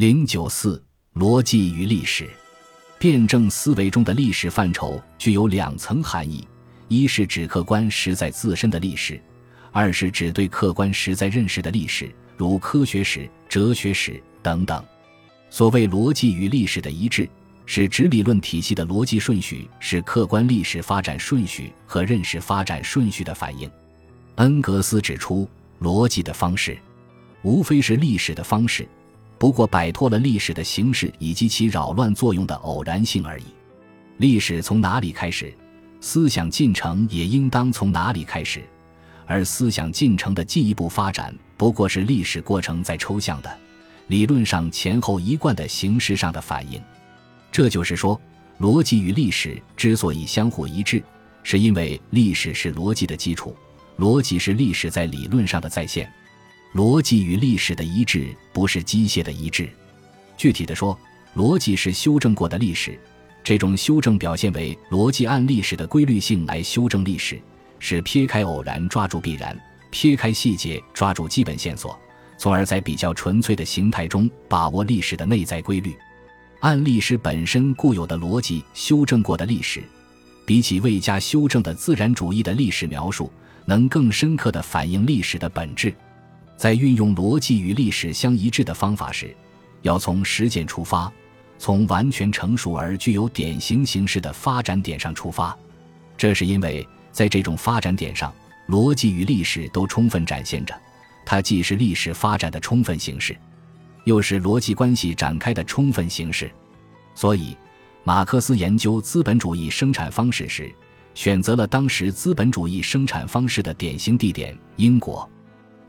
零九四逻辑与历史，辩证思维中的历史范畴具有两层含义：一是指客观实在自身的历史，二是指对客观实在认识的历史，如科学史、哲学史等等。所谓逻辑与历史的一致，是指理论体系的逻辑顺序是客观历史发展顺序和认识发展顺序的反应。恩格斯指出，逻辑的方式，无非是历史的方式。不过，摆脱了历史的形式以及其扰乱作用的偶然性而已。历史从哪里开始，思想进程也应当从哪里开始。而思想进程的进一步发展，不过是历史过程在抽象的、理论上前后一贯的形式上的反应。这就是说，逻辑与历史之所以相互一致，是因为历史是逻辑的基础，逻辑是历史在理论上的再现。逻辑与历史的一致不是机械的一致，具体的说，逻辑是修正过的历史，这种修正表现为逻辑按历史的规律性来修正历史，是撇开偶然抓住必然，撇开细节抓住基本线索，从而在比较纯粹的形态中把握历史的内在规律。按历史本身固有的逻辑修正过的历史，比起未加修正的自然主义的历史描述，能更深刻地反映历史的本质。在运用逻辑与历史相一致的方法时，要从实践出发，从完全成熟而具有典型形式的发展点上出发。这是因为在这种发展点上，逻辑与历史都充分展现着，它既是历史发展的充分形式，又是逻辑关系展开的充分形式。所以，马克思研究资本主义生产方式时，选择了当时资本主义生产方式的典型地点——英国。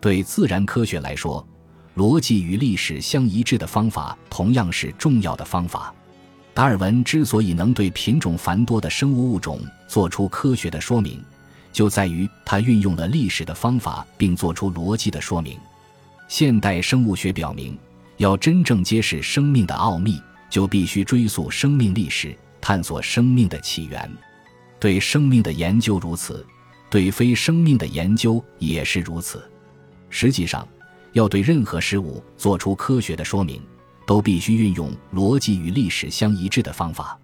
对自然科学来说，逻辑与历史相一致的方法同样是重要的方法。达尔文之所以能对品种繁多的生物物种做出科学的说明，就在于他运用了历史的方法，并做出逻辑的说明。现代生物学表明，要真正揭示生命的奥秘，就必须追溯生命历史，探索生命的起源。对生命的研究如此，对非生命的研究也是如此。实际上，要对任何事物做出科学的说明，都必须运用逻辑与历史相一致的方法。